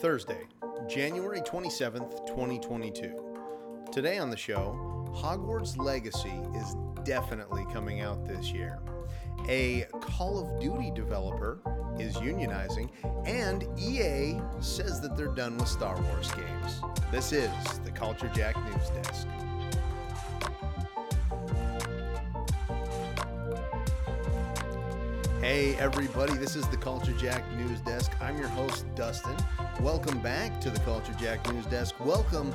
Thursday, January 27th, 2022. Today on the show, Hogwarts Legacy is definitely coming out this year. A Call of Duty developer is unionizing, and EA says that they're done with Star Wars games. This is the Culture Jack News Desk. Hey, everybody, this is the Culture Jack News Desk. I'm your host, Dustin. Welcome back to the Culture Jack News Desk. Welcome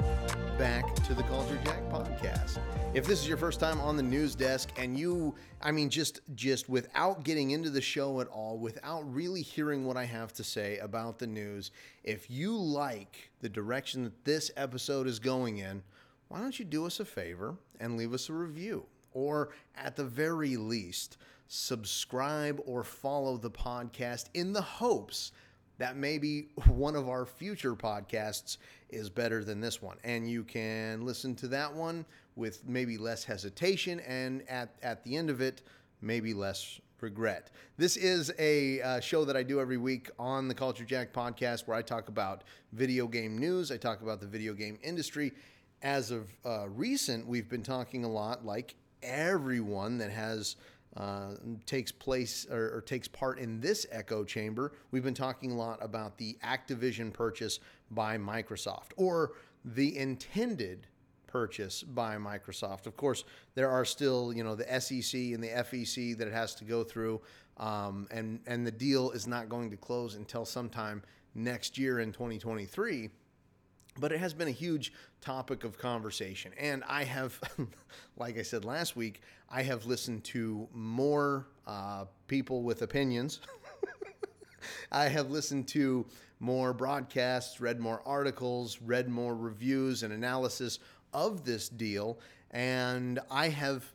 back to the Culture Jack podcast. If this is your first time on the news desk and you I mean just just without getting into the show at all, without really hearing what I have to say about the news, if you like the direction that this episode is going in, why don't you do us a favor and leave us a review? Or at the very least, subscribe or follow the podcast in the hopes that maybe one of our future podcasts is better than this one. And you can listen to that one with maybe less hesitation and at, at the end of it, maybe less regret. This is a uh, show that I do every week on the Culture Jack podcast where I talk about video game news, I talk about the video game industry. As of uh, recent, we've been talking a lot, like everyone that has uh, takes place or, or, takes part in this echo chamber. We've been talking a lot about the Activision purchase by Microsoft or the intended purchase by Microsoft. Of course, there are still you know the SEC and the FEC that it has to go through, um, and and the deal is not going to close until sometime next year in 2023 but it has been a huge topic of conversation. And I have, like I said last week, I have listened to more uh, people with opinions. I have listened to more broadcasts, read more articles, read more reviews and analysis of this deal, and I have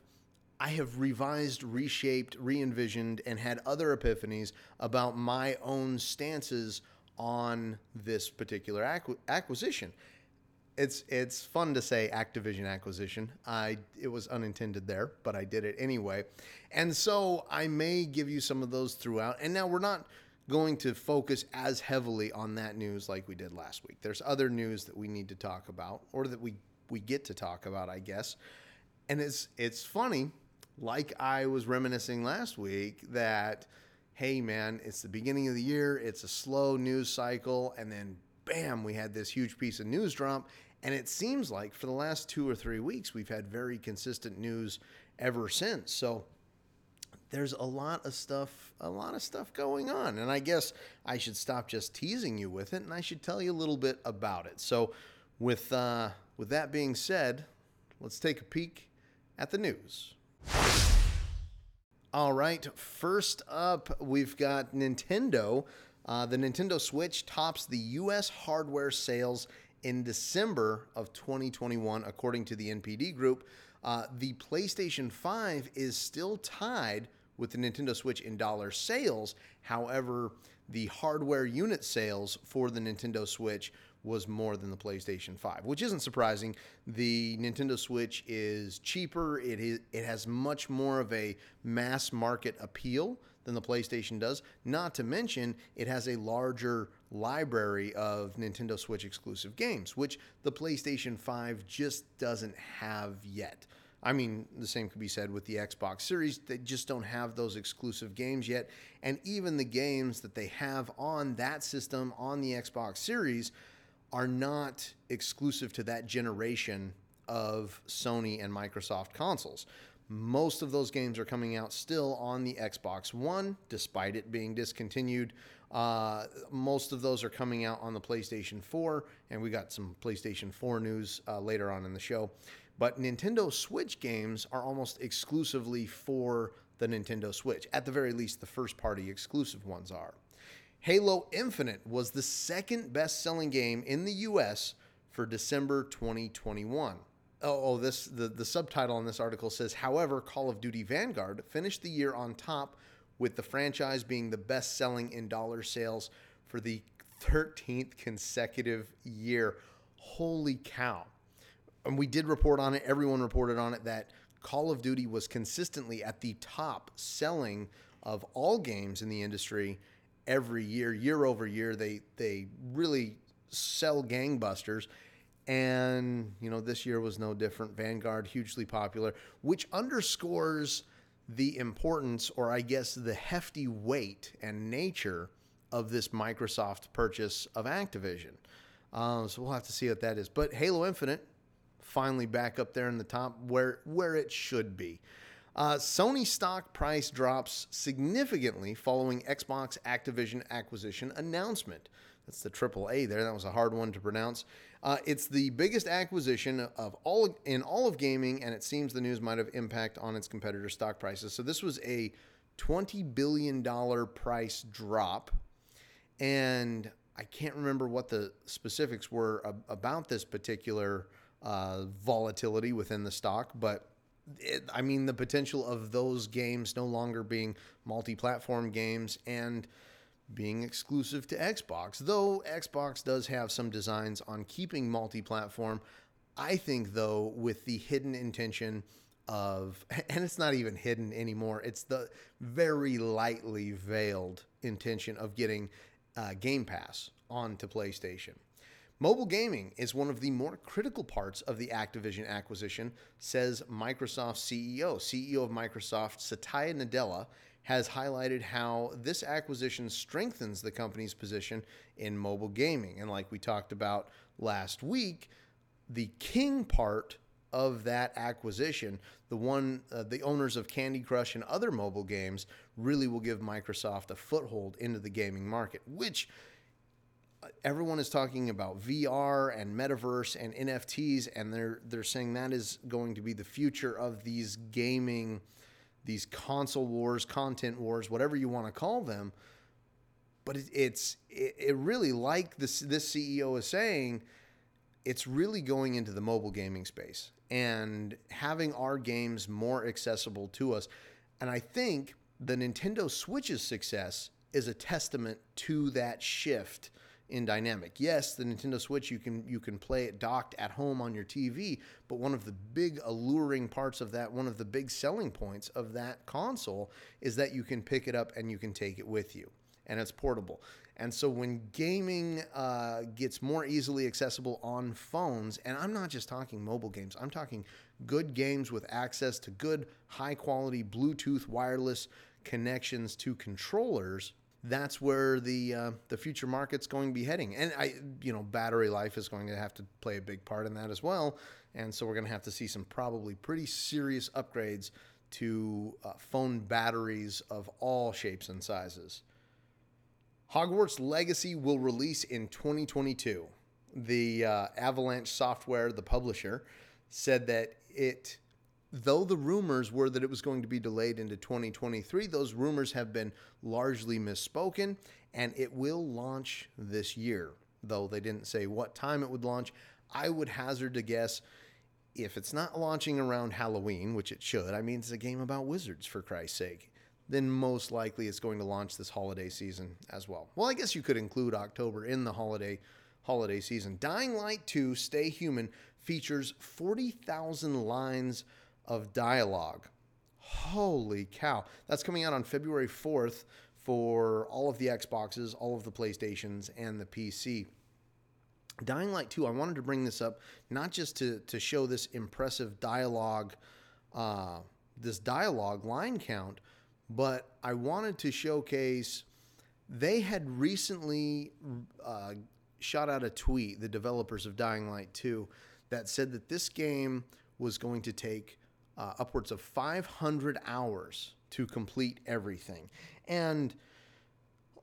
I have revised, reshaped, re-envisioned, and had other epiphanies about my own stances on this particular acqu- acquisition. It's it's fun to say Activision acquisition. I it was unintended there, but I did it anyway. And so I may give you some of those throughout. And now we're not going to focus as heavily on that news like we did last week. There's other news that we need to talk about or that we we get to talk about, I guess. And it's it's funny like I was reminiscing last week that hey man, it's the beginning of the year, it's a slow news cycle, and then bam, we had this huge piece of news drop. And it seems like for the last two or three weeks, we've had very consistent news ever since. So there's a lot of stuff, a lot of stuff going on. And I guess I should stop just teasing you with it and I should tell you a little bit about it. So with uh, with that being said, let's take a peek at the news. All right, first up, we've got Nintendo. Uh, the Nintendo Switch tops the U.S. hardware sales in December of 2021, according to the NPD Group. Uh, the PlayStation 5 is still tied with the Nintendo Switch in dollar sales. However, the hardware unit sales for the Nintendo Switch was more than the PlayStation 5, which isn't surprising. The Nintendo Switch is cheaper. It is it has much more of a mass market appeal than the PlayStation does. Not to mention, it has a larger library of Nintendo Switch exclusive games, which the PlayStation 5 just doesn't have yet. I mean, the same could be said with the Xbox Series. They just don't have those exclusive games yet. And even the games that they have on that system, on the Xbox Series, are not exclusive to that generation of Sony and Microsoft consoles. Most of those games are coming out still on the Xbox One, despite it being discontinued. Uh, most of those are coming out on the PlayStation 4, and we got some PlayStation 4 news uh, later on in the show. But Nintendo Switch games are almost exclusively for the Nintendo Switch. At the very least, the first party exclusive ones are. Halo Infinite was the second best selling game in the US for December 2021. Oh, oh, this the, the subtitle on this article says, however, Call of Duty Vanguard finished the year on top with the franchise being the best selling in dollar sales for the 13th consecutive year. Holy cow. And we did report on it, everyone reported on it that Call of Duty was consistently at the top selling of all games in the industry every year, year over year. They they really sell gangbusters. And, you know, this year was no different. Vanguard, hugely popular, which underscores the importance, or I guess the hefty weight and nature of this Microsoft purchase of Activision. Uh, so we'll have to see what that is. But Halo Infinite, finally back up there in the top where where it should be. Uh, Sony stock price drops significantly following Xbox Activision acquisition announcement. That's the triple A there. That was a hard one to pronounce. Uh, it's the biggest acquisition of all in all of gaming, and it seems the news might have impact on its competitor stock prices. So this was a twenty billion dollar price drop, and I can't remember what the specifics were about this particular uh, volatility within the stock, but it, I mean the potential of those games no longer being multi-platform games and being exclusive to Xbox. Though Xbox does have some designs on keeping multi platform, I think, though, with the hidden intention of, and it's not even hidden anymore, it's the very lightly veiled intention of getting uh, Game Pass onto PlayStation. Mobile gaming is one of the more critical parts of the Activision acquisition, says Microsoft CEO. CEO of Microsoft, Satya Nadella, has highlighted how this acquisition strengthens the company's position in mobile gaming. And like we talked about last week, the king part of that acquisition, the one uh, the owners of Candy Crush and other mobile games really will give Microsoft a foothold into the gaming market, which everyone is talking about VR and metaverse and NFTs and they're they're saying that is going to be the future of these gaming these console wars, content wars, whatever you want to call them. But it, it's it, it really like this this CEO is saying, it's really going into the mobile gaming space and having our games more accessible to us. And I think the Nintendo Switch's success is a testament to that shift in dynamic. Yes, the Nintendo Switch you can you can play it docked at home on your TV, but one of the big alluring parts of that, one of the big selling points of that console is that you can pick it up and you can take it with you, and it's portable. And so when gaming uh, gets more easily accessible on phones, and I'm not just talking mobile games, I'm talking good games with access to good, high quality Bluetooth wireless connections to controllers that's where the uh, the future market's going to be heading. And I, you know, battery life is going to have to play a big part in that as well. And so we're going to have to see some probably pretty serious upgrades to uh, phone batteries of all shapes and sizes. Hogwarts Legacy will release in 2022. The uh, Avalanche Software, the publisher, said that it though the rumors were that it was going to be delayed into 2023, those rumors have been largely misspoken, and it will launch this year. Though they didn't say what time it would launch, I would hazard to guess if it's not launching around Halloween, which it should, I mean, it's a game about wizards, for Christ's sake, then most likely it's going to launch this holiday season as well. Well, I guess you could include October in the holiday holiday season. Dying Light 2 Stay Human features 40,000 lines of dialogue. Holy cow. That's coming out on February 4th for all of the Xboxes, all of the PlayStations, and the PC. Dying Light 2, I wanted to bring this up not just to, to show this impressive dialogue, uh, this dialogue line count, but I wanted to showcase they had recently uh, shot out a tweet, the developers of Dying Light 2, that said that this game was going to take uh, upwards of 500 hours to complete everything. And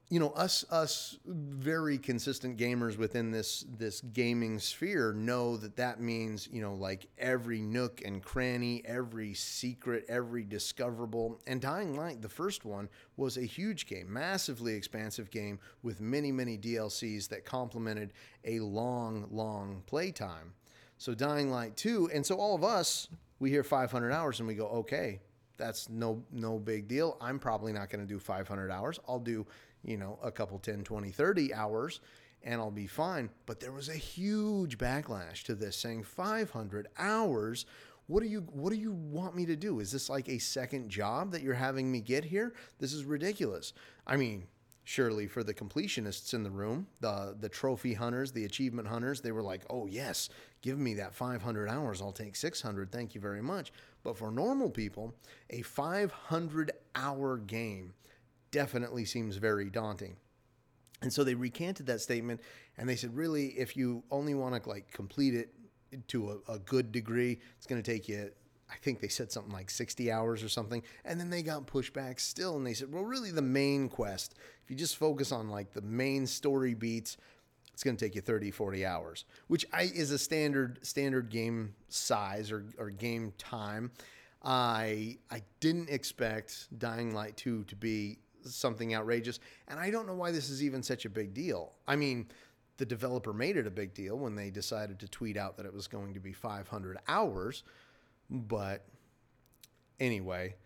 you know us us very consistent gamers within this this gaming sphere know that that means you know like every nook and cranny every secret every discoverable and dying light the first one was a huge game massively expansive game with many many dlcs that complemented a long long playtime so dying light 2 and so all of us we hear 500 hours and we go, okay, that's no no big deal. I'm probably not going to do 500 hours. I'll do, you know, a couple 10, 20, 30 hours and I'll be fine. But there was a huge backlash to this saying 500 hours. What do you what do you want me to do? Is this like a second job that you're having me get here? This is ridiculous. I mean, surely for the completionists in the room, the the trophy hunters, the achievement hunters, they were like, "Oh yes, give me that 500 hours. I'll take 600. Thank you very much." But for normal people, a 500 hour game definitely seems very daunting. And so they recanted that statement and they said, really, if you only want to like complete it to a, a good degree, it's going to take you I think they said something like 60 hours or something. And then they got pushed back still. And they said, well, really, the main quest, if you just focus on like the main story beats, it's going to take you 30, 40 hours, which I, is a standard standard game size or, or game time. I I didn't expect Dying Light 2 to be something outrageous. And I don't know why this is even such a big deal. I mean, the developer made it a big deal when they decided to tweet out that it was going to be 500 hours. But anyway,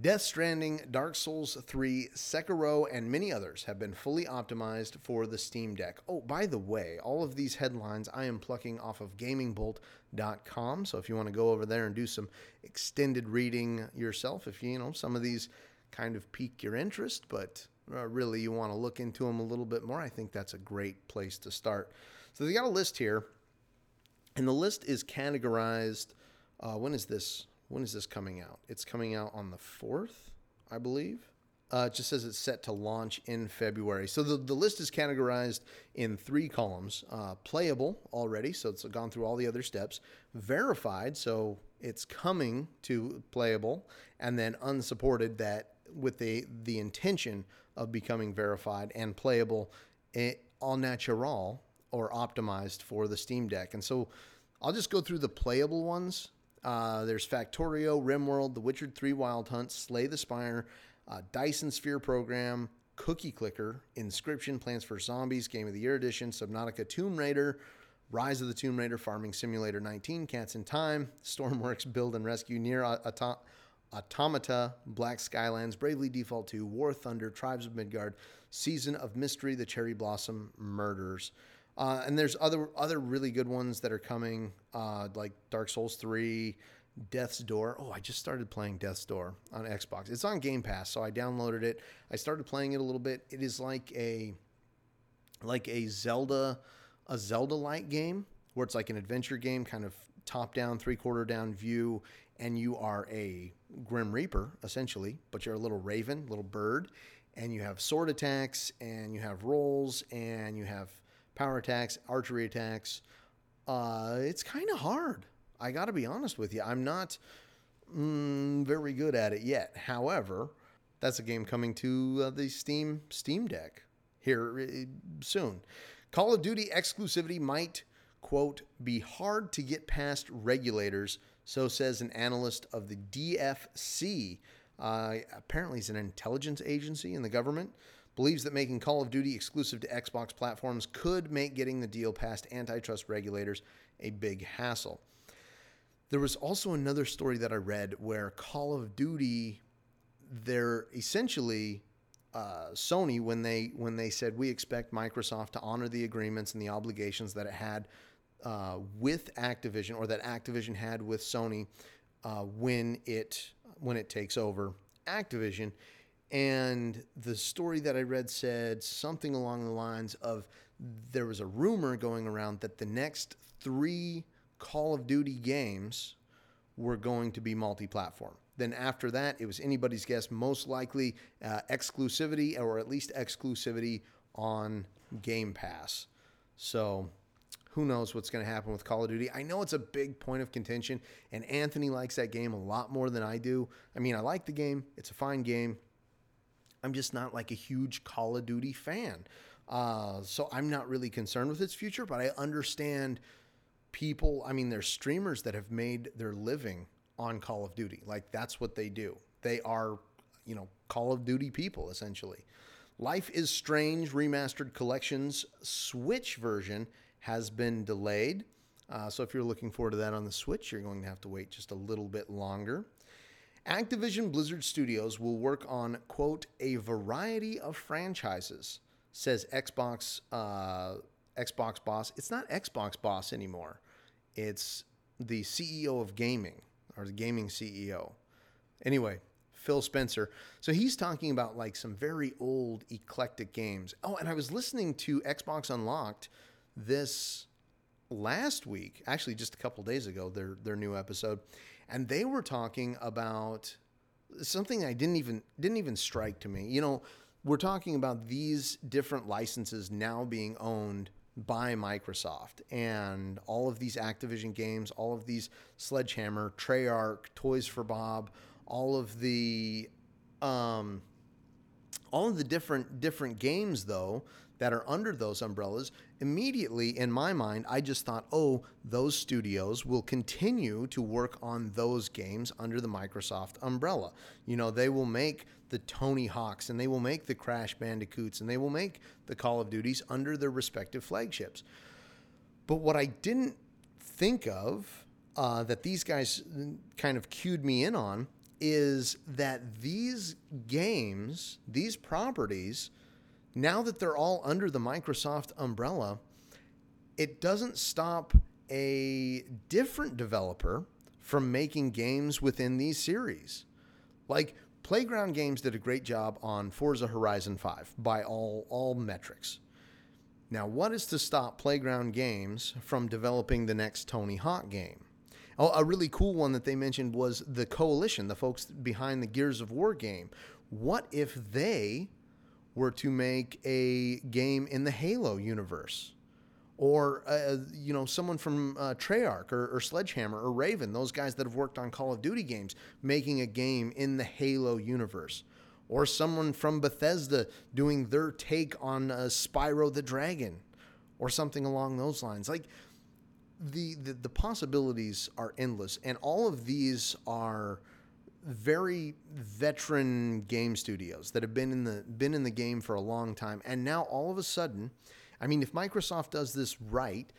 Death Stranding, Dark Souls 3, Sekiro, and many others have been fully optimized for the Steam Deck. Oh, by the way, all of these headlines I am plucking off of gamingbolt.com. So if you want to go over there and do some extended reading yourself, if you, you know, some of these kind of pique your interest, but uh, really you want to look into them a little bit more, I think that's a great place to start. So they got a list here, and the list is categorized. Uh, when is this? When is this coming out? It's coming out on the fourth, I believe. Uh, it just says it's set to launch in February. So the, the list is categorized in three columns uh, playable already, so it's gone through all the other steps, verified, so it's coming to playable, and then unsupported, that with the the intention of becoming verified and playable all natural or optimized for the Steam Deck. And so I'll just go through the playable ones. Uh, there's Factorio, RimWorld, The Witcher 3 Wild Hunt, Slay the Spire, uh, Dyson Sphere Program, Cookie Clicker, Inscription, Plants for Zombies, Game of the Year Edition, Subnautica Tomb Raider, Rise of the Tomb Raider, Farming Simulator 19, Cats in Time, Stormworks Build and Rescue, NieR Auto- Automata, Black Skylands, Bravely Default 2, War Thunder, Tribes of Midgard, Season of Mystery, The Cherry Blossom Murders. Uh, and there's other other really good ones that are coming, uh, like Dark Souls 3, Death's Door. Oh, I just started playing Death's Door on Xbox. It's on Game Pass, so I downloaded it. I started playing it a little bit. It is like a like a Zelda a Zelda like game where it's like an adventure game, kind of top down, three quarter down view, and you are a Grim Reaper, essentially, but you're a little raven, little bird, and you have sword attacks, and you have rolls, and you have power attacks, archery attacks. Uh, it's kind of hard. I got to be honest with you. I'm not mm, very good at it yet. However, that's a game coming to uh, the Steam Steam Deck here uh, soon. Call of Duty exclusivity might quote be hard to get past regulators so says an analyst of the DFC. Uh, apparently, he's an intelligence agency in the government. Believes that making Call of Duty exclusive to Xbox platforms could make getting the deal past antitrust regulators a big hassle. There was also another story that I read where Call of Duty, they're essentially uh, Sony when they when they said we expect Microsoft to honor the agreements and the obligations that it had uh, with Activision or that Activision had with Sony uh, when it when it takes over Activision. And the story that I read said something along the lines of there was a rumor going around that the next three Call of Duty games were going to be multi platform. Then after that, it was anybody's guess, most likely uh, exclusivity or at least exclusivity on Game Pass. So who knows what's going to happen with Call of Duty? I know it's a big point of contention, and Anthony likes that game a lot more than I do. I mean, I like the game, it's a fine game. I'm just not like a huge Call of Duty fan. Uh, so I'm not really concerned with its future, but I understand people. I mean, there's streamers that have made their living on Call of Duty. Like, that's what they do. They are, you know, Call of Duty people, essentially. Life is Strange Remastered Collections Switch version has been delayed. Uh, so if you're looking forward to that on the Switch, you're going to have to wait just a little bit longer. Activision Blizzard Studios will work on, quote, a variety of franchises, says Xbox uh, Xbox boss. It's not Xbox boss anymore. It's the CEO of gaming, or the gaming CEO. Anyway, Phil Spencer. So he's talking about like some very old eclectic games. Oh, and I was listening to Xbox Unlocked this last week, actually just a couple days ago, their their new episode, and they were talking about something I didn't even didn't even strike to me. You know, we're talking about these different licenses now being owned by Microsoft and all of these Activision games, all of these Sledgehammer, Treyarch, Toys for Bob, all of the um, all of the different different games though that are under those umbrellas, immediately in my mind, I just thought, oh, those studios will continue to work on those games under the Microsoft umbrella. You know, they will make the Tony Hawks and they will make the Crash Bandicoots and they will make the Call of Duties under their respective flagships. But what I didn't think of uh, that these guys kind of cued me in on is that these games, these properties, now that they're all under the Microsoft umbrella, it doesn't stop a different developer from making games within these series. Like Playground Games did a great job on Forza Horizon 5 by all all metrics. Now, what is to stop Playground Games from developing the next Tony Hawk game? Oh, a really cool one that they mentioned was the Coalition, the folks behind the Gears of War game. What if they were to make a game in the Halo universe, or uh, you know someone from uh, Treyarch or, or, Sledgehammer or Raven, those guys that have worked on Call of Duty games, making a game in the Halo universe, or someone from Bethesda doing their take on uh, Spyro the Dragon, or something along those lines. Like the, the the possibilities are endless, and all of these are very veteran game studios that have been in the been in the game for a long time. And now all of a sudden I mean if Microsoft does this right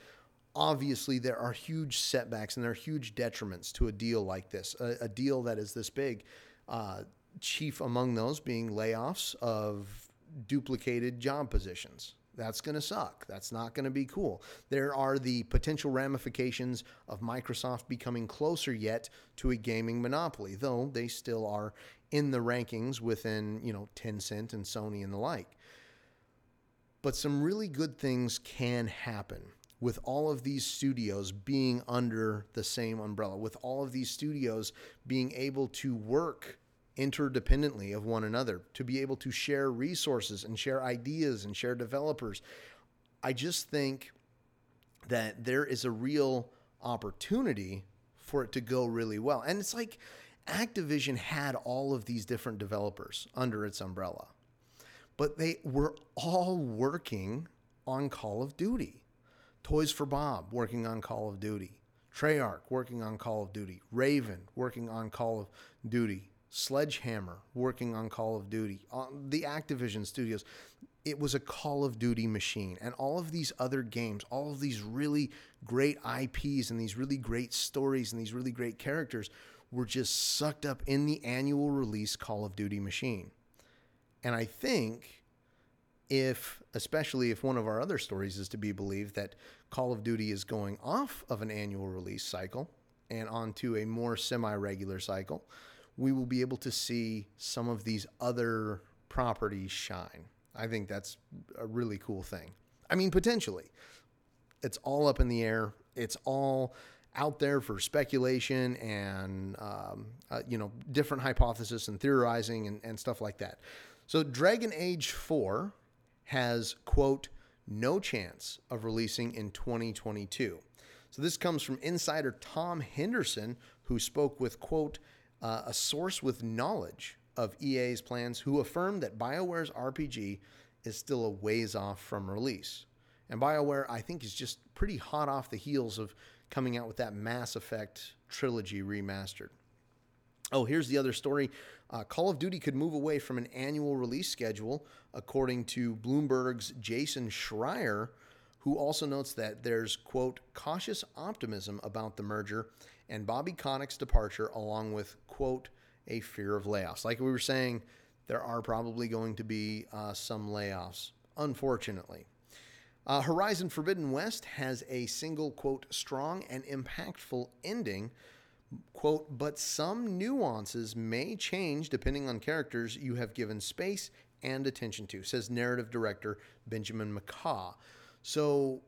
obviously there are huge setbacks and there are huge detriments to a deal like this a, a deal that is this big. Uh, chief among those being layoffs of duplicated job positions that's going to suck. That's not going to be cool. There are the potential ramifications of Microsoft becoming closer yet to a gaming monopoly, though they still are in the rankings within, you know, Tencent and Sony and the like. But some really good things can happen with all of these studios being under the same umbrella, with all of these studios being able to work interdependently of one another, to be able to share resources and share ideas and share developers. I just think that there is a real opportunity for it to go really well. And it's like Activision had all of these different developers under its umbrella, but they were all working on Call of Duty. Toys for Bob working on Call of Duty. Treyarch working on Call of Duty. Raven working on Call of Duty. Sledgehammer working on Call of Duty, on the Activision studios. It was a Call of Duty machine. And all of these other games, all of these really great IPs and these really great stories and these really great characters were just sucked up in the annual release Call of Duty machine. And I think if, especially if one of our other stories is to be believed, that Call of Duty is going off of an annual release cycle and onto a more semi regular cycle, we will be able to see some of these other properties shine. I think that's a really cool thing. I mean, potentially. It's all up in the air. It's all out there for speculation and um, uh, you know different hypotheses and theorizing and, and stuff like that. So Dragon Age 4 has quote no chance of releasing in 2022. So this comes from insider Tom Henderson who spoke with quote uh, a source with knowledge of EA's plans who affirmed that BioWare's RPG is still a ways off from release. And BioWare, I think, is just pretty hot off the heels of coming out with that Mass Effect trilogy remastered. Oh, here's the other story. Uh, Call of Duty could move away from an annual release schedule, according to Bloomberg's Jason Schreier, who also notes that there's, quote, cautious optimism about the merger and Bobby Connick's departure, along with, quote, a fear of layoffs. Like we were saying, there are probably going to be uh, some layoffs, unfortunately. Uh, Horizon Forbidden West has a single, quote, strong and impactful ending, Quote, but some nuances may change depending on characters you have given space and attention to, says narrative director Benjamin McCaw. So,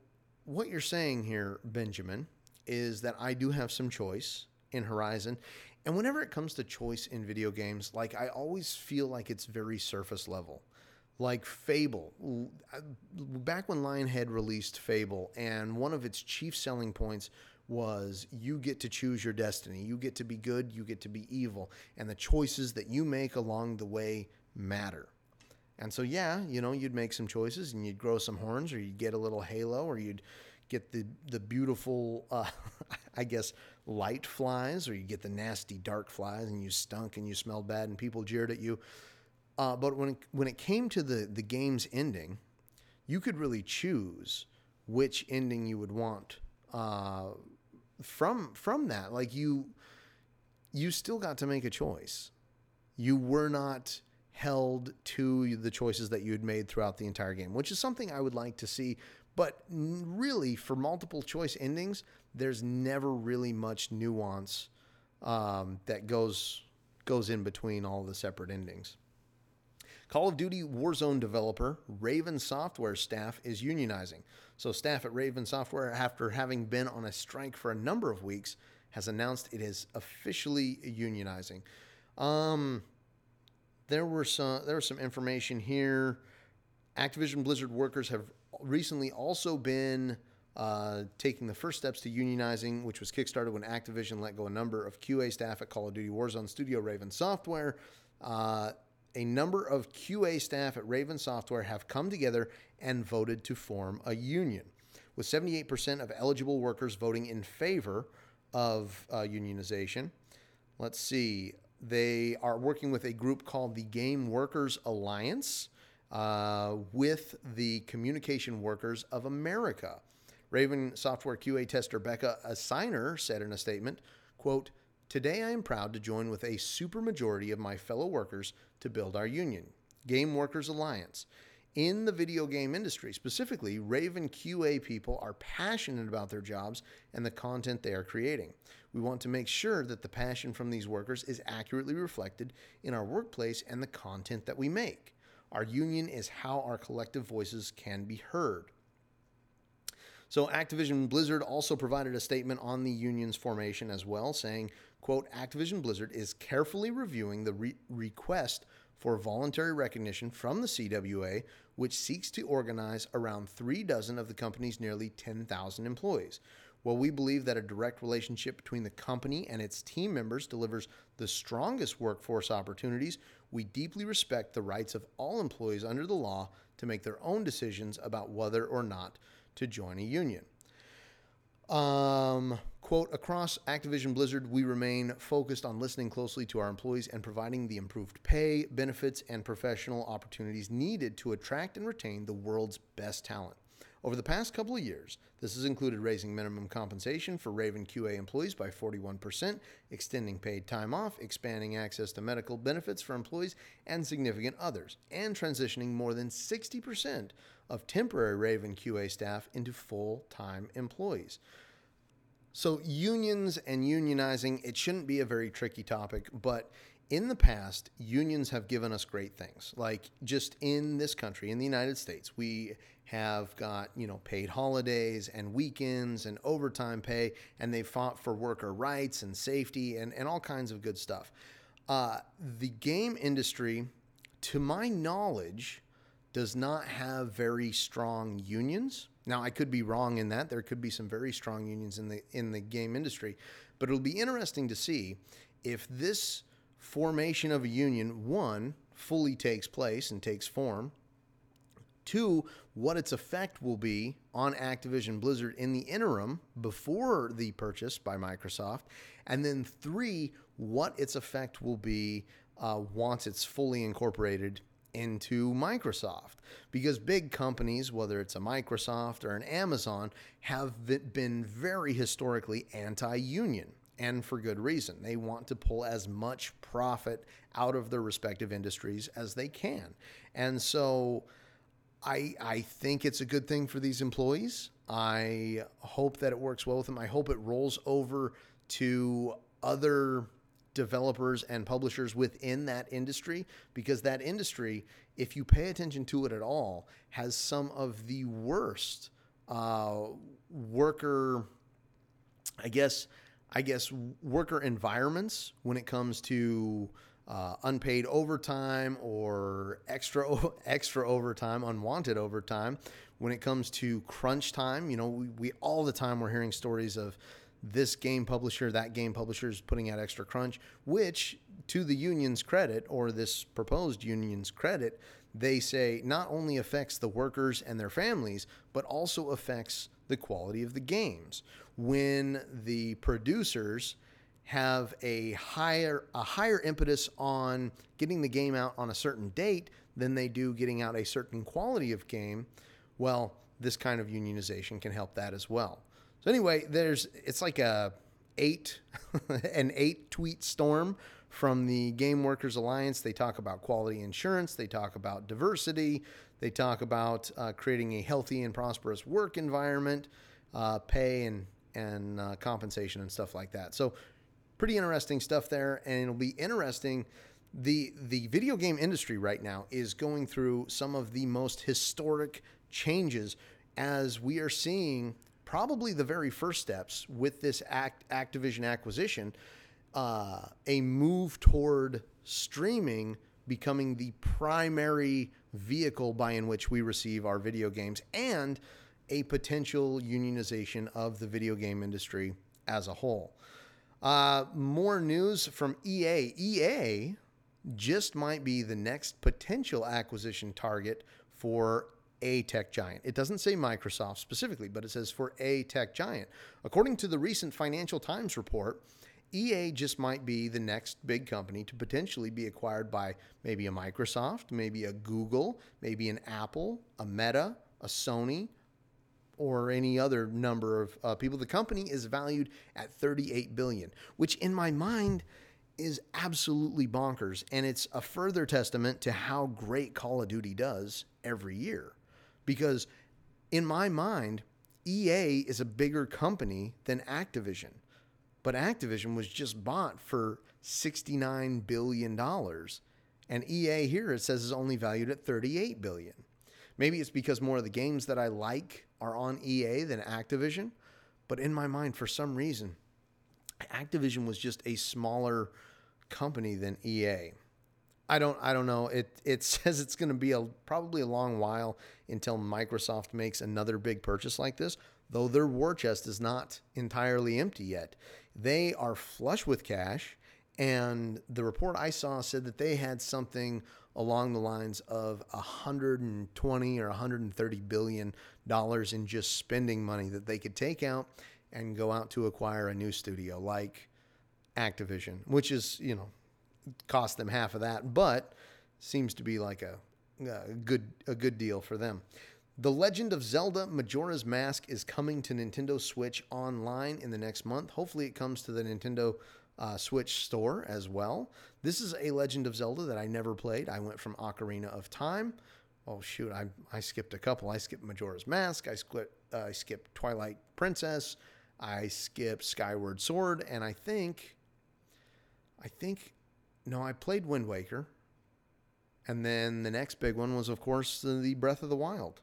what you're saying here, Benjamin, is that I do have some choice in Horizon. And whenever it comes to choice in video games, like I always feel like it's very surface level. Like Fable, back when Lionhead released Fable, and one of its chief selling points was you get to choose your destiny. You get to be good, you get to be evil, and the choices that you make along the way matter. And so, yeah, you know, you'd make some choices and you'd grow some horns, or you'd get a little halo, or you'd get the the beautiful, uh, I guess, light flies, or you get the nasty dark flies, and you stunk and you smelled bad, and people jeered at you. Uh, but when it, when it came to the the game's ending, you could really choose which ending you would want uh, from from that. Like you, you still got to make a choice. You were not held to the choices that you had made throughout the entire game, which is something I would like to see. But really, for multiple choice endings, there's never really much nuance um, that goes goes in between all the separate endings. Call of Duty Warzone developer Raven Software staff is unionizing. So, staff at Raven Software, after having been on a strike for a number of weeks, has announced it is officially unionizing. Um, there were some there was some information here. Activision Blizzard workers have recently also been uh, taking the first steps to unionizing, which was kickstarted when Activision let go a number of QA staff at Call of Duty Warzone Studio Raven Software. Uh, a number of QA staff at Raven Software have come together and voted to form a union, with 78% of eligible workers voting in favor of uh, unionization. Let's see. They are working with a group called the Game Workers Alliance uh, with the Communication Workers of America. Raven software QA tester Becca Aigner said in a statement, quote, Today I am proud to join with a supermajority of my fellow workers to build our union, Game Workers Alliance. In the video game industry, specifically, Raven QA people are passionate about their jobs and the content they are creating. We want to make sure that the passion from these workers is accurately reflected in our workplace and the content that we make. Our union is how our collective voices can be heard. So Activision Blizzard also provided a statement on the union's formation as well, saying, quote, Activision Blizzard is carefully reviewing the re- request for voluntary recognition from the CWA, which seeks to organize around three dozen of the company's nearly 10,000 employees. While we believe that a direct relationship between the company and its team members delivers the strongest workforce opportunities, we deeply respect the rights of all employees under the law to make their own decisions about whether or not to join a union. Um, quote, across Activision Blizzard, we remain focused on listening closely to our employees and providing the improved pay, benefits, and professional opportunities needed to attract and retain the world's best talent. Over the past couple of years, this has included raising minimum compensation for Raven QA employees by 41%, extending paid time off, expanding access to medical benefits for employees and significant others, and transitioning more than 60% of temporary Raven QA staff into full time employees. So, unions and unionizing, it shouldn't be a very tricky topic, but in the past, unions have given us great things. Like just in this country, in the United States, we have got, you know, paid holidays and weekends and overtime pay, and they fought for worker rights and safety and, and all kinds of good stuff. Uh, the game industry, to my knowledge, does not have very strong unions. Now, I could be wrong in that. There could be some very strong unions in the in the game industry, but it'll be interesting to see if this formation of a union one fully takes place and takes form. Two, what its effect will be on Activision Blizzard in the interim before the purchase by Microsoft. And then three, what its effect will be uh, once it's fully incorporated into Microsoft because big companies, whether it's a Microsoft or an Amazon, have been very historically anti union and for good reason. They want to pull as much profit out of their respective industries as they can. And so I, I think it's a good thing for these employees. I hope that it works well with them. I hope it rolls over to other developers and publishers within that industry because that industry, if you pay attention to it at all, has some of the worst uh, worker, I guess, I guess worker environments when it comes to uh, unpaid overtime or extra extra overtime, unwanted overtime. When it comes to crunch time, you know, we, we all the time we're hearing stories of this game publisher, that game publisher is putting out extra crunch, which to the union's credit or this proposed union's credit, they say not only affects the workers and their families, but also affects the quality of the games. When the producers have a higher a higher impetus on getting the game out on a certain date than they do getting out a certain quality of game, well, this kind of unionization can help that as well. So anyway, there's it's like a eight an eight tweet storm from the Game Workers Alliance. They talk about quality insurance, they talk about diversity, they talk about uh, creating a healthy and prosperous work environment, uh, pay and and uh, compensation and stuff like that. So pretty interesting stuff there, and it'll be interesting. the The video game industry right now is going through some of the most historic changes as we are seeing probably the very first steps with this Act, Activision acquisition, uh, a move toward streaming becoming the primary vehicle by in which we receive our video games and a potential unionization of the video game industry as a whole. Uh, more news from EA. EA just might be the next potential acquisition target for a tech giant. It doesn't say Microsoft specifically, but it says for a tech giant. According to the recent Financial Times report, EA just might be the next big company to potentially be acquired by maybe a Microsoft, maybe a Google, maybe an Apple, a Meta, a Sony, or any other number of uh, people. The company is valued at 38 billion, which in my mind is absolutely bonkers, and it's a further testament to how great Call of Duty does every year. Because in my mind, EA is a bigger company than Activision, but Activision was just bought for 69 billion dollars, and EA here it says is only valued at 38 billion. Maybe it's because more of the games that I like are on EA than Activision. But in my mind, for some reason, Activision was just a smaller company than EA. I don't I don't know. It it says it's going to be a probably a long while until Microsoft makes another big purchase like this, though their war chest is not entirely empty yet. They are flush with cash and the report I saw said that they had something along the lines of 120 or 130 billion dollars in just spending money that they could take out and go out to acquire a new studio like Activision, which is, you know, cost them half of that, but seems to be like a, a good a good deal for them. The Legend of Zelda Majora's Mask is coming to Nintendo Switch online in the next month. Hopefully, it comes to the Nintendo uh, Switch store as well. This is a Legend of Zelda that I never played. I went from Ocarina of Time. Oh shoot, I, I skipped a couple. I skipped Majora's Mask. I skipped uh, I skipped Twilight Princess. I skipped Skyward Sword, and I think, I think, no, I played Wind Waker. And then the next big one was, of course, the Breath of the Wild.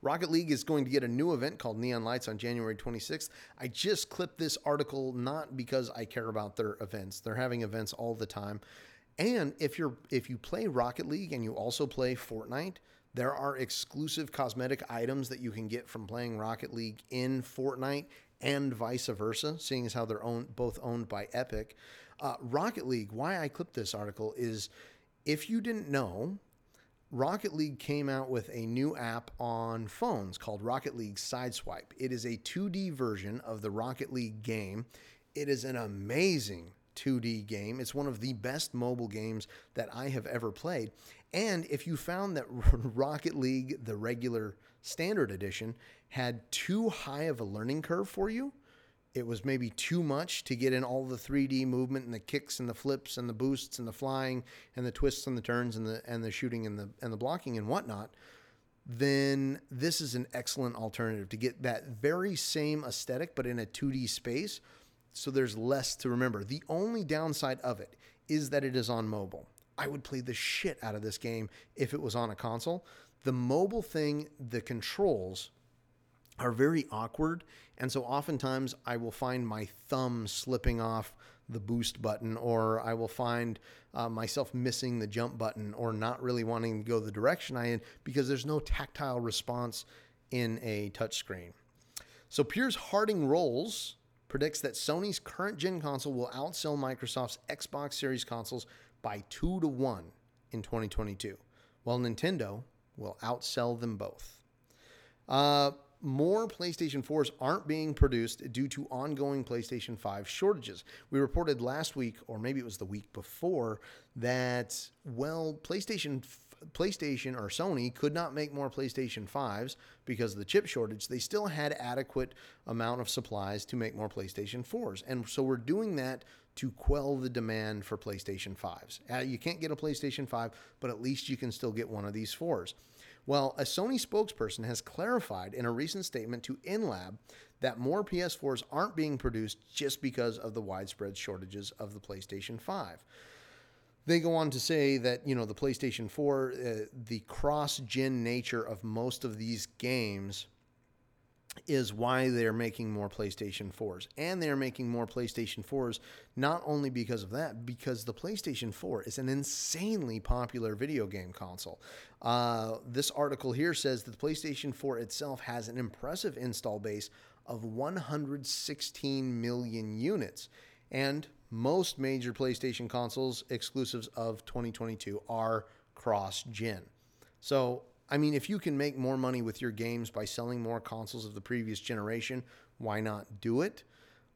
Rocket League is going to get a new event called Neon Lights on January 26th. I just clipped this article not because I care about their events. They're having events all the time. And if you're if you play Rocket League and you also play Fortnite, there are exclusive cosmetic items that you can get from playing Rocket League in Fortnite and vice versa, seeing as how they're both owned by Epic. Uh, Rocket League, why I clipped this article is if you didn't know, Rocket League came out with a new app on phones called Rocket League Sideswipe. It is a 2D version of the Rocket League game. It is an amazing 2D game. It's one of the best mobile games that I have ever played. And if you found that Rocket League, the regular standard edition, had too high of a learning curve for you, it was maybe too much to get in all the 3D movement and the kicks and the flips and the boosts and the flying and the twists and the turns and the and the shooting and the and the blocking and whatnot, then this is an excellent alternative to get that very same aesthetic but in a 2D space so there's less to remember. The only downside of it is that it is on mobile. I would play the shit out of this game if it was on a console. The mobile thing, the controls are very awkward. And so oftentimes I will find my thumb slipping off the boost button, or I will find uh, myself missing the jump button, or not really wanting to go the direction I in because there's no tactile response in a touchscreen. So Piers Harding Rolls predicts that Sony's current gen console will outsell Microsoft's Xbox Series consoles by two to one in 2022, while Nintendo will outsell them both. Uh, more PlayStation 4s aren't being produced due to ongoing PlayStation 5 shortages. We reported last week, or maybe it was the week before, that, well, PlayStation PlayStation or Sony could not make more PlayStation 5s because of the chip shortage. They still had adequate amount of supplies to make more PlayStation 4s. And so we're doing that to quell the demand for PlayStation 5s. Uh, you can't get a PlayStation 5, but at least you can still get one of these 4s. Well, a Sony spokesperson has clarified in a recent statement to InLab that more PS4s aren't being produced just because of the widespread shortages of the PlayStation 5. They go on to say that, you know, the PlayStation 4, uh, the cross gen nature of most of these games is why they're making more PlayStation 4s. And they're making more PlayStation 4s not only because of that, because the PlayStation 4 is an insanely popular video game console. Uh, this article here says that the PlayStation 4 itself has an impressive install base of 116 million units. And most major PlayStation consoles exclusives of 2022 are cross gen. So I mean, if you can make more money with your games by selling more consoles of the previous generation, why not do it?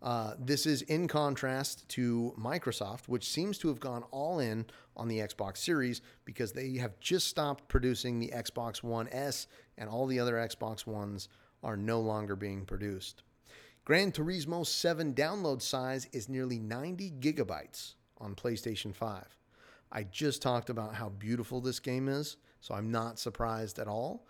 Uh, this is in contrast to Microsoft, which seems to have gone all in on the Xbox Series because they have just stopped producing the Xbox One S, and all the other Xbox Ones are no longer being produced. Gran Turismo 7 download size is nearly 90 gigabytes on PlayStation 5. I just talked about how beautiful this game is. So I'm not surprised at all.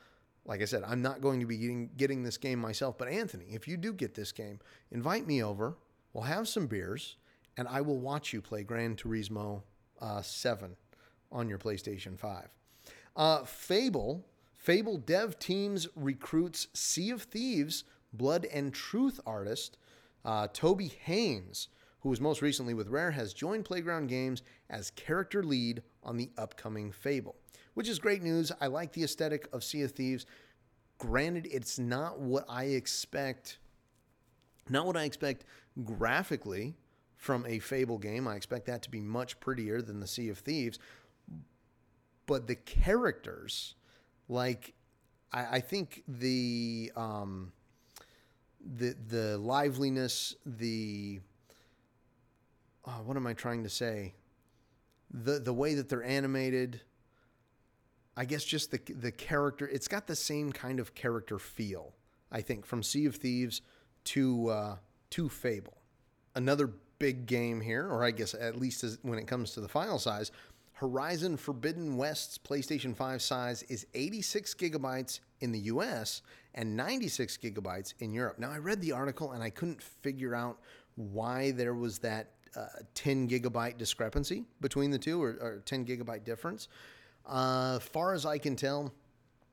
Like I said, I'm not going to be getting, getting this game myself. But Anthony, if you do get this game, invite me over. We'll have some beers, and I will watch you play Gran Turismo uh, 7 on your PlayStation 5. Uh, Fable, Fable dev teams recruits Sea of Thieves Blood and Truth artist uh, Toby Haynes, who was most recently with Rare, has joined Playground Games as character lead on the upcoming Fable which is great news. I like the aesthetic of Sea of Thieves. Granted, it's not what I expect, not what I expect graphically from a Fable game. I expect that to be much prettier than the Sea of Thieves. But the characters, like, I, I think the um, the the liveliness, the uh, what am I trying to say? The the way that they're animated, I guess just the the character. It's got the same kind of character feel. I think from Sea of Thieves to uh, to Fable. Another big game here, or I guess at least as, when it comes to the file size, Horizon Forbidden West's PlayStation 5 size is 86 gigabytes in the US and 96 gigabytes in Europe. Now, I read the article and I couldn't figure out why there was that uh, 10 gigabyte discrepancy between the two or, or 10 gigabyte difference uh, far as I can tell,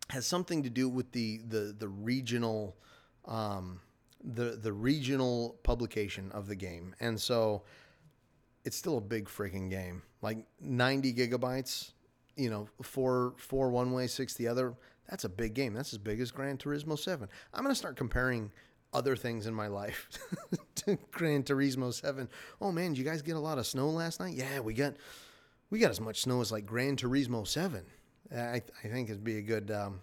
has something to do with the the the regional um, the the regional publication of the game, and so it's still a big freaking game. Like 90 gigabytes, you know, four four one way, six the other. That's a big game. That's as big as Gran Turismo Seven. I'm gonna start comparing other things in my life to Gran Turismo 7. Oh man, did you guys get a lot of snow last night? Yeah, we got we got as much snow as like Gran Turismo 7. I, I think it'd be a good um,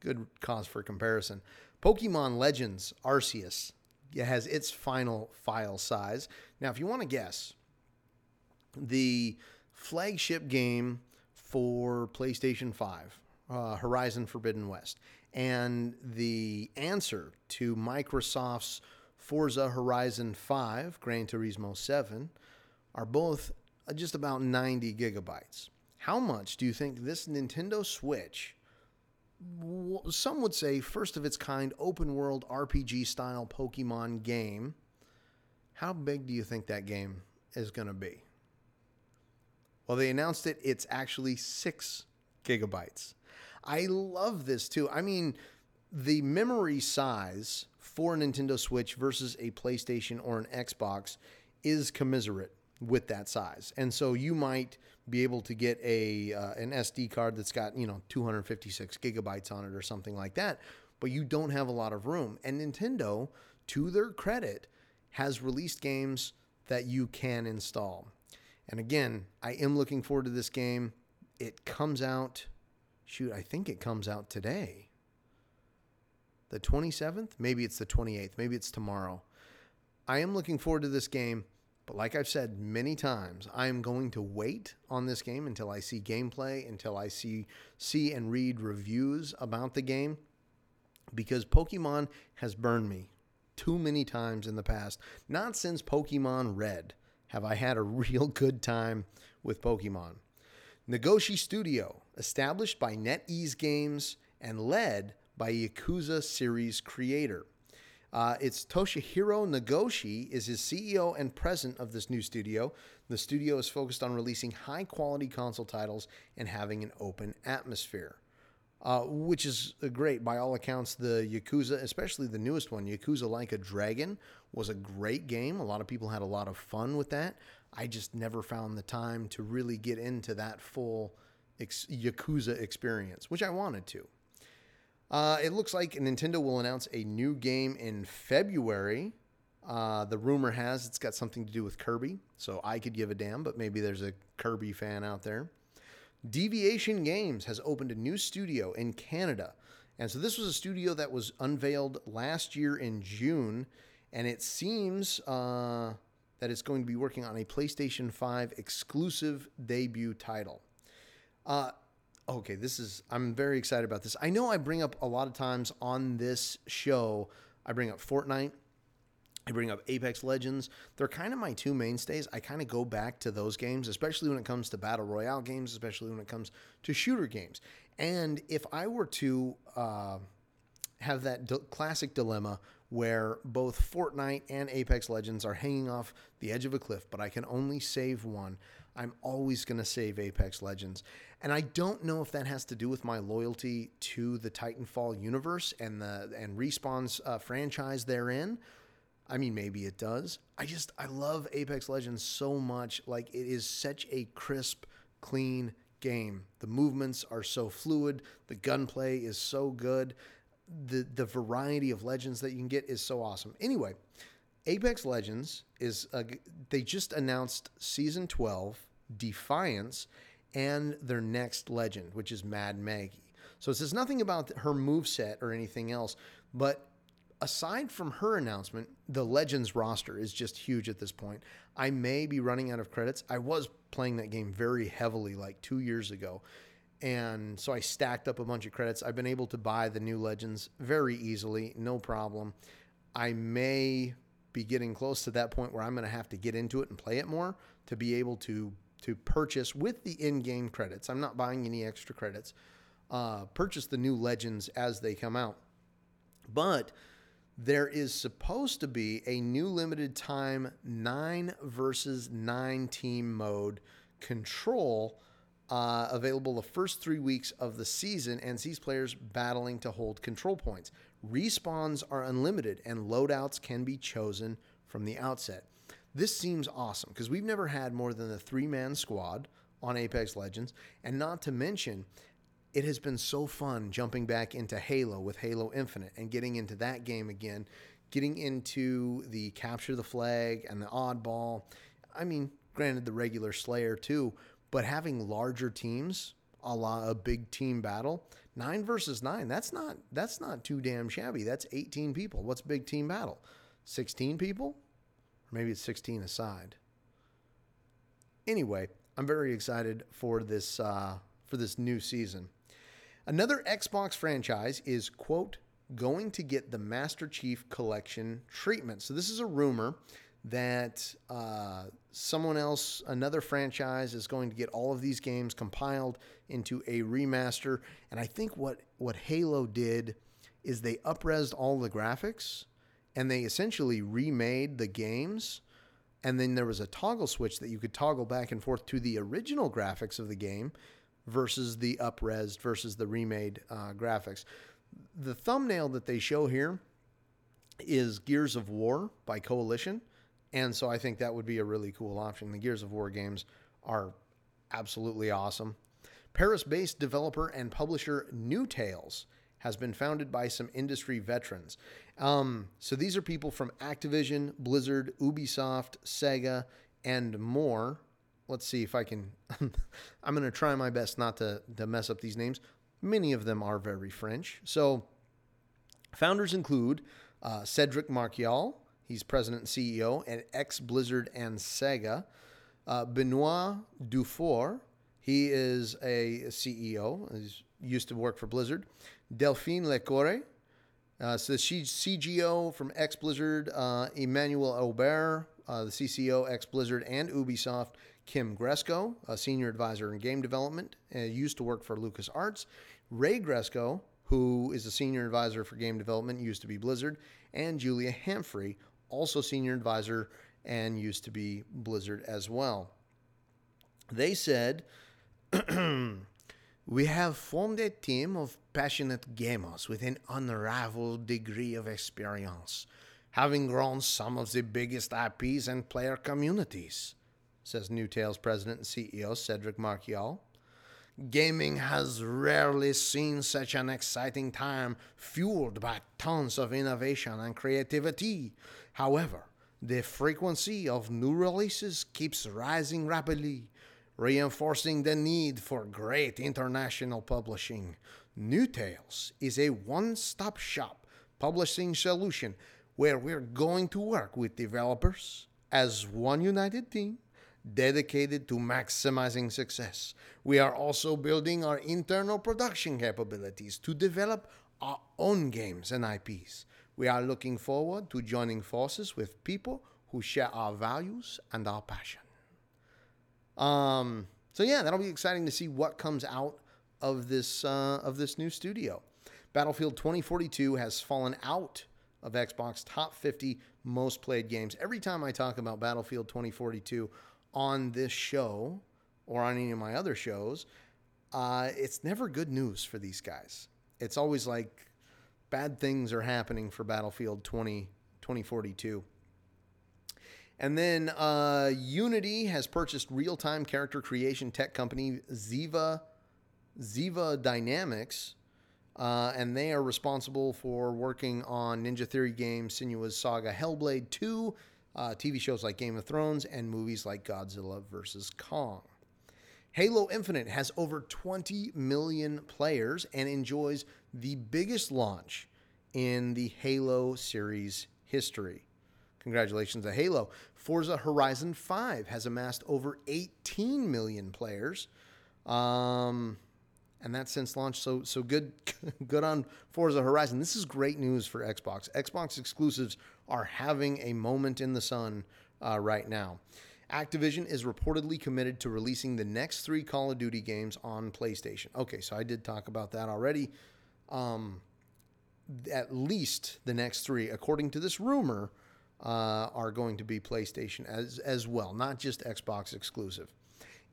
good cause for comparison. Pokemon Legends Arceus has its final file size. Now, if you want to guess, the flagship game for PlayStation 5, uh, Horizon Forbidden West, and the answer to Microsoft's Forza Horizon 5, Gran Turismo 7, are both uh, just about 90 gigabytes. How much do you think this Nintendo Switch, some would say first of its kind open world RPG style Pokemon game, How big do you think that game is going to be? Well, they announced it. It's actually six gigabytes. I love this too. I mean, the memory size for a Nintendo Switch versus a PlayStation or an Xbox is commiserate with that size. And so you might be able to get a uh, an SD card that's got, you know, 256 gigabytes on it or something like that, but you don't have a lot of room. And Nintendo, to their credit, has released games that you can install. And again, I am looking forward to this game. It comes out shoot, I think it comes out today. The 27th? Maybe it's the 28th. Maybe it's tomorrow. I am looking forward to this game, but like I've said many times, I am going to wait on this game until I see gameplay, until I see see and read reviews about the game because Pokemon has burned me too many times in the past. Not since Pokemon Red have I had a real good time with Pokemon. Nagoshi Studio, established by NetEase Games and led by Yakuza series creator. Uh, it's Toshihiro Nagoshi is his CEO and president of this new studio. The studio is focused on releasing high quality console titles and having an open atmosphere. Uh, which is great. By all accounts, the Yakuza, especially the newest one, Yakuza Like a Dragon, was a great game. A lot of people had a lot of fun with that. I just never found the time to really get into that full ex- Yakuza experience, which I wanted to. Uh, it looks like Nintendo will announce a new game in February. Uh, the rumor has it's got something to do with Kirby, so I could give a damn, but maybe there's a Kirby fan out there. Deviation Games has opened a new studio in Canada. And so this was a studio that was unveiled last year in June, and it seems uh, that it's going to be working on a PlayStation 5 exclusive debut title. Uh, okay, this is, I'm very excited about this. I know I bring up a lot of times on this show, I bring up Fortnite. I bring up Apex Legends. They're kind of my two mainstays. I kind of go back to those games, especially when it comes to battle royale games, especially when it comes to shooter games. And if I were to uh, have that d- classic dilemma where both Fortnite and Apex Legends are hanging off the edge of a cliff, but I can only save one, I'm always going to save Apex Legends. And I don't know if that has to do with my loyalty to the Titanfall universe and the and Respawn's uh, franchise therein. I mean, maybe it does. I just I love Apex Legends so much. Like it is such a crisp, clean game. The movements are so fluid. The gunplay is so good. The the variety of legends that you can get is so awesome. Anyway, Apex Legends is a, they just announced season 12 Defiance and their next legend, which is Mad Maggie. So it says nothing about her move set or anything else, but aside from her announcement, the Legends roster is just huge at this point. I may be running out of credits. I was playing that game very heavily like two years ago. And so I stacked up a bunch of credits. I've been able to buy the new Legends very easily, no problem. I may be getting close to that point where I'm going to have to get into it and play it more to be able to to purchase with the in-game credits. I'm not buying any extra credits. Uh, purchase the new legends as they come out. But there is supposed to be a new limited time nine versus nine team mode control uh, available the first three weeks of the season and sees players battling to hold control points. Respawns are unlimited and loadouts can be chosen from the outset. This seems awesome because we've never had more than a three man squad on Apex Legends. And not to mention, it has been so fun jumping back into Halo with Halo Infinite and getting into that game again, getting into the capture the flag and the oddball. I mean, granted, the regular Slayer too, but having larger teams, a la a big team battle, nine versus nine, that's not that's not too damn shabby. That's 18 people. What's big team battle? 16 people? Or maybe it's 16 aside. Anyway, I'm very excited for this uh, for this new season. Another Xbox franchise is quote going to get the Master Chief Collection treatment. So this is a rumor that uh, someone else, another franchise, is going to get all of these games compiled into a remaster. And I think what what Halo did is they upresed all the graphics and they essentially remade the games and then there was a toggle switch that you could toggle back and forth to the original graphics of the game versus the upresed versus the remade uh, graphics. The thumbnail that they show here is Gears of War by Coalition, and so I think that would be a really cool option. The Gears of War games are absolutely awesome. Paris based developer and publisher New Tales has been founded by some industry veterans. Um, so these are people from Activision, Blizzard, Ubisoft, Sega, and more. Let's see if I can. I'm going to try my best not to, to mess up these names. Many of them are very French. So founders include uh, Cedric Marquial, he's president and CEO at ex Blizzard and Sega. Uh, Benoit Dufour, he is a CEO, he's used to work for Blizzard. Delphine Lecore, uh, so she's CGO from ex Blizzard. Uh, Emmanuel Aubert, uh, the CCO ex Blizzard and Ubisoft. Kim Gresko, a senior advisor in game development, and used to work for LucasArts. Ray Gresko, who is a senior advisor for game development, used to be Blizzard. And Julia Humphrey, also senior advisor and used to be Blizzard as well. They said, We have formed a team of passionate gamers with an unrivaled degree of experience, having grown some of the biggest IPs and player communities, says New Tales president and CEO Cedric Marquial. Gaming has rarely seen such an exciting time fueled by tons of innovation and creativity. However, the frequency of new releases keeps rising rapidly, reinforcing the need for great international publishing. New Tales is a one stop shop publishing solution where we're going to work with developers as one united team dedicated to maximizing success. We are also building our internal production capabilities to develop our own games and IPs. We are looking forward to joining forces with people who share our values and our passion. Um, so yeah, that'll be exciting to see what comes out of this uh, of this new studio. Battlefield 2042 has fallen out of Xbox top 50 most played games. Every time I talk about Battlefield 2042 on this show or on any of my other shows, uh, it's never good news for these guys. It's always like bad things are happening for Battlefield 20, 2042. And then uh, Unity has purchased real-time character creation tech company Ziva Ziva Dynamics, uh, and they are responsible for working on Ninja Theory games, Senua's Saga, Hellblade 2, uh, TV shows like Game of Thrones, and movies like Godzilla vs. Kong. Halo Infinite has over 20 million players and enjoys the biggest launch in the Halo series history. Congratulations to Halo. Forza Horizon 5 has amassed over 18 million players. Um, and that's since launch. So so good good on Forza Horizon. This is great news for Xbox. Xbox exclusives are having a moment in the sun uh, right now. Activision is reportedly committed to releasing the next three Call of Duty games on PlayStation. Okay, so I did talk about that already. Um, at least the next three, according to this rumor, uh, are going to be PlayStation as as well, not just Xbox exclusive.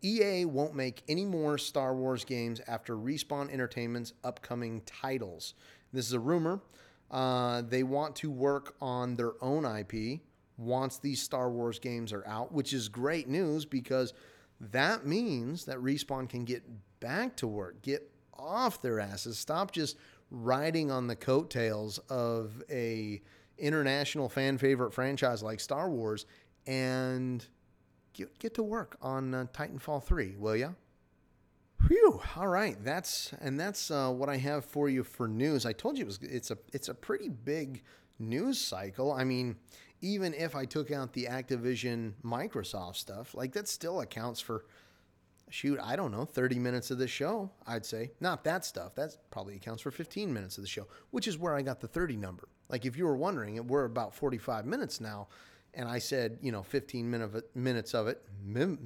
EA won't make any more Star Wars games after Respawn Entertainment's upcoming titles. This is a rumor. Uh, they want to work on their own IP once these Star Wars games are out, which is great news because that means that Respawn can get back to work, get off their asses, stop just riding on the coattails of a international fan favorite franchise like Star Wars and get, get to work on uh, Titanfall 3, will ya? Whew. All right, that's and that's uh, what I have for you for news. I told you it was it's a it's a pretty big news cycle. I mean, even if I took out the Activision Microsoft stuff, like that still accounts for shoot, I don't know, 30 minutes of the show, I'd say. Not that stuff. That probably accounts for 15 minutes of the show, which is where I got the 30 number. Like if you were wondering, we're about 45 minutes now and I said, you know, 15 minute, minutes of it, Mim,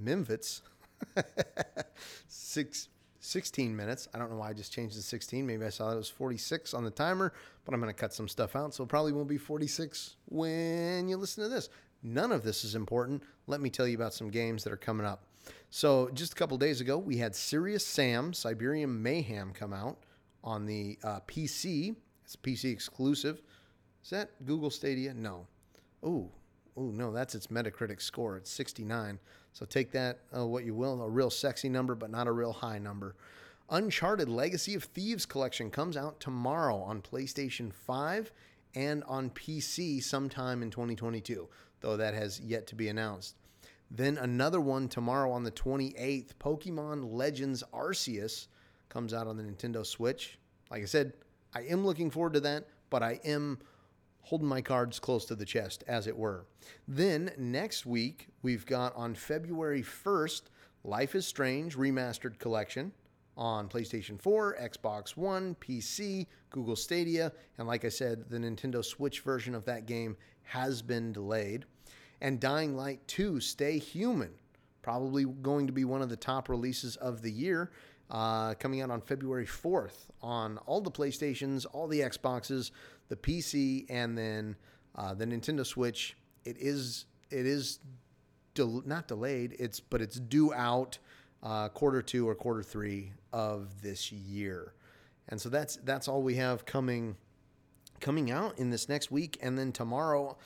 six, 16 minutes. I don't know why I just changed to 16. Maybe I saw that it was 46 on the timer, but I'm going to cut some stuff out. So it probably won't be 46 when you listen to this. none of this is important. Let me tell you about some games that are coming up. So, just a couple days ago, we had Serious Sam Siberian Mayhem come out on the uh, PC. It's a PC exclusive. Is that Google Stadia? No. Ooh, ooh, no, that's its Metacritic score. It's 69. So take that uh, what you will. A real sexy number, but not a real high number. Uncharted Legacy of Thieves collection comes out tomorrow on PlayStation 5 and on PC sometime in 2022, though that has yet to be announced. Then another one tomorrow on the 28th, Pokemon Legends Arceus comes out on the Nintendo Switch. Like I said, I am looking forward to that, but I am holding my cards close to the chest, as it were. Then next week, we've got on February 1st, Life is Strange Remastered Collection on PlayStation 4, Xbox One, PC, Google Stadia, and like I said, the Nintendo Switch version of that game has been delayed. And Dying Light 2 Stay Human, probably going to be one of the top releases of the year, uh, coming out on February 4th on all the PlayStations, all the Xboxes, the PC, and then uh, the Nintendo Switch. It is it is del- not delayed. It's but it's due out uh, quarter two or quarter three of this year, and so that's that's all we have coming coming out in this next week, and then tomorrow.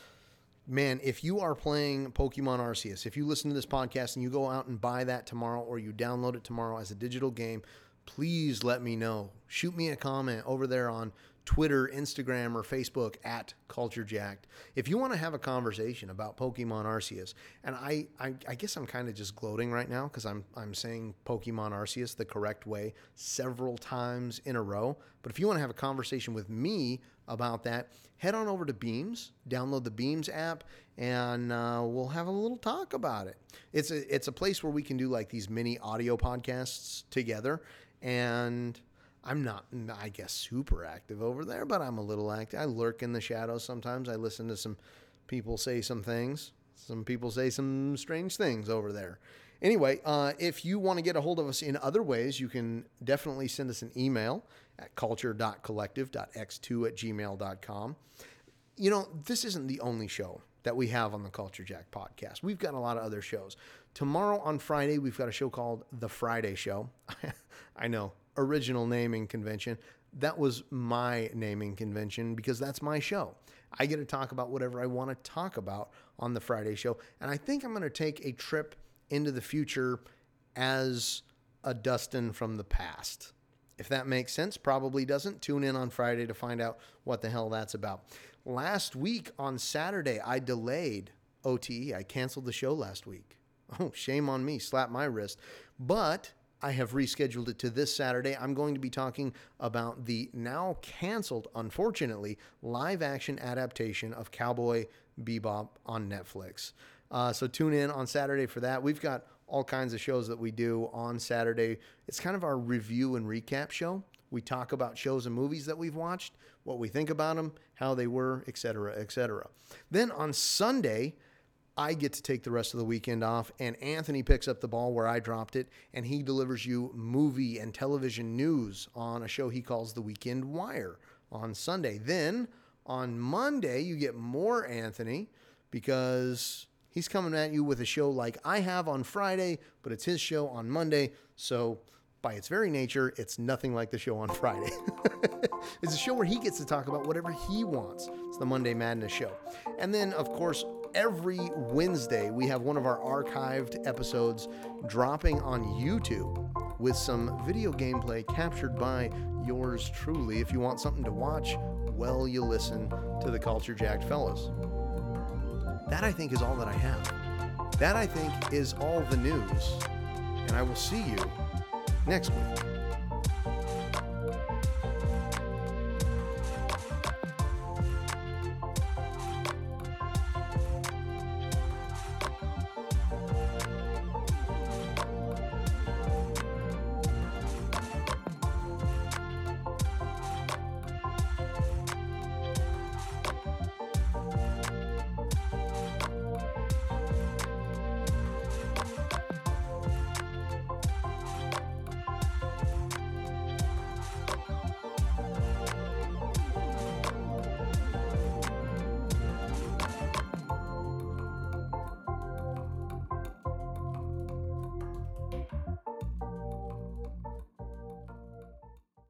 Man, if you are playing Pokemon Arceus, if you listen to this podcast and you go out and buy that tomorrow or you download it tomorrow as a digital game, please let me know. Shoot me a comment over there on Twitter, Instagram, or Facebook at Culture Jacked. If you want to have a conversation about Pokemon Arceus, and I, I, I guess I'm kind of just gloating right now because I'm, I'm saying Pokemon Arceus the correct way several times in a row. But if you want to have a conversation with me about that, head on over to Beams, download the Beams app, and uh, we'll have a little talk about it. It's a, it's a place where we can do like these mini audio podcasts together. And I'm not, I guess, super active over there, but I'm a little active. I lurk in the shadows sometimes. I listen to some people say some things. Some people say some strange things over there. Anyway, uh, if you want to get a hold of us in other ways, you can definitely send us an email at culture.collective.x2 at gmail.com. You know, this isn't the only show that we have on the Culture Jack podcast. We've got a lot of other shows. Tomorrow on Friday, we've got a show called The Friday Show. I know, original naming convention. That was my naming convention because that's my show. I get to talk about whatever I want to talk about on the Friday show. And I think I'm going to take a trip into the future as a Dustin from the past. If that makes sense, probably doesn't. Tune in on Friday to find out what the hell that's about. Last week on Saturday, I delayed OTE. I canceled the show last week. Oh, shame on me. Slap my wrist. But I have rescheduled it to this Saturday. I'm going to be talking about the now canceled, unfortunately, live action adaptation of Cowboy Bebop on Netflix. Uh, so tune in on Saturday for that. We've got all kinds of shows that we do on Saturday. It's kind of our review and recap show. We talk about shows and movies that we've watched, what we think about them, how they were, etc., etc. Then on Sunday, I get to take the rest of the weekend off, and Anthony picks up the ball where I dropped it, and he delivers you movie and television news on a show he calls The Weekend Wire on Sunday. Then on Monday, you get more Anthony because he's coming at you with a show like I have on Friday, but it's his show on Monday. So by its very nature, it's nothing like the show on Friday. it's a show where he gets to talk about whatever he wants. It's the Monday Madness show. And then, of course, every Wednesday, we have one of our archived episodes dropping on YouTube with some video gameplay captured by yours truly. If you want something to watch while you listen to the Culture Jacked Fellows. That, I think, is all that I have. That, I think, is all the news. And I will see you next week.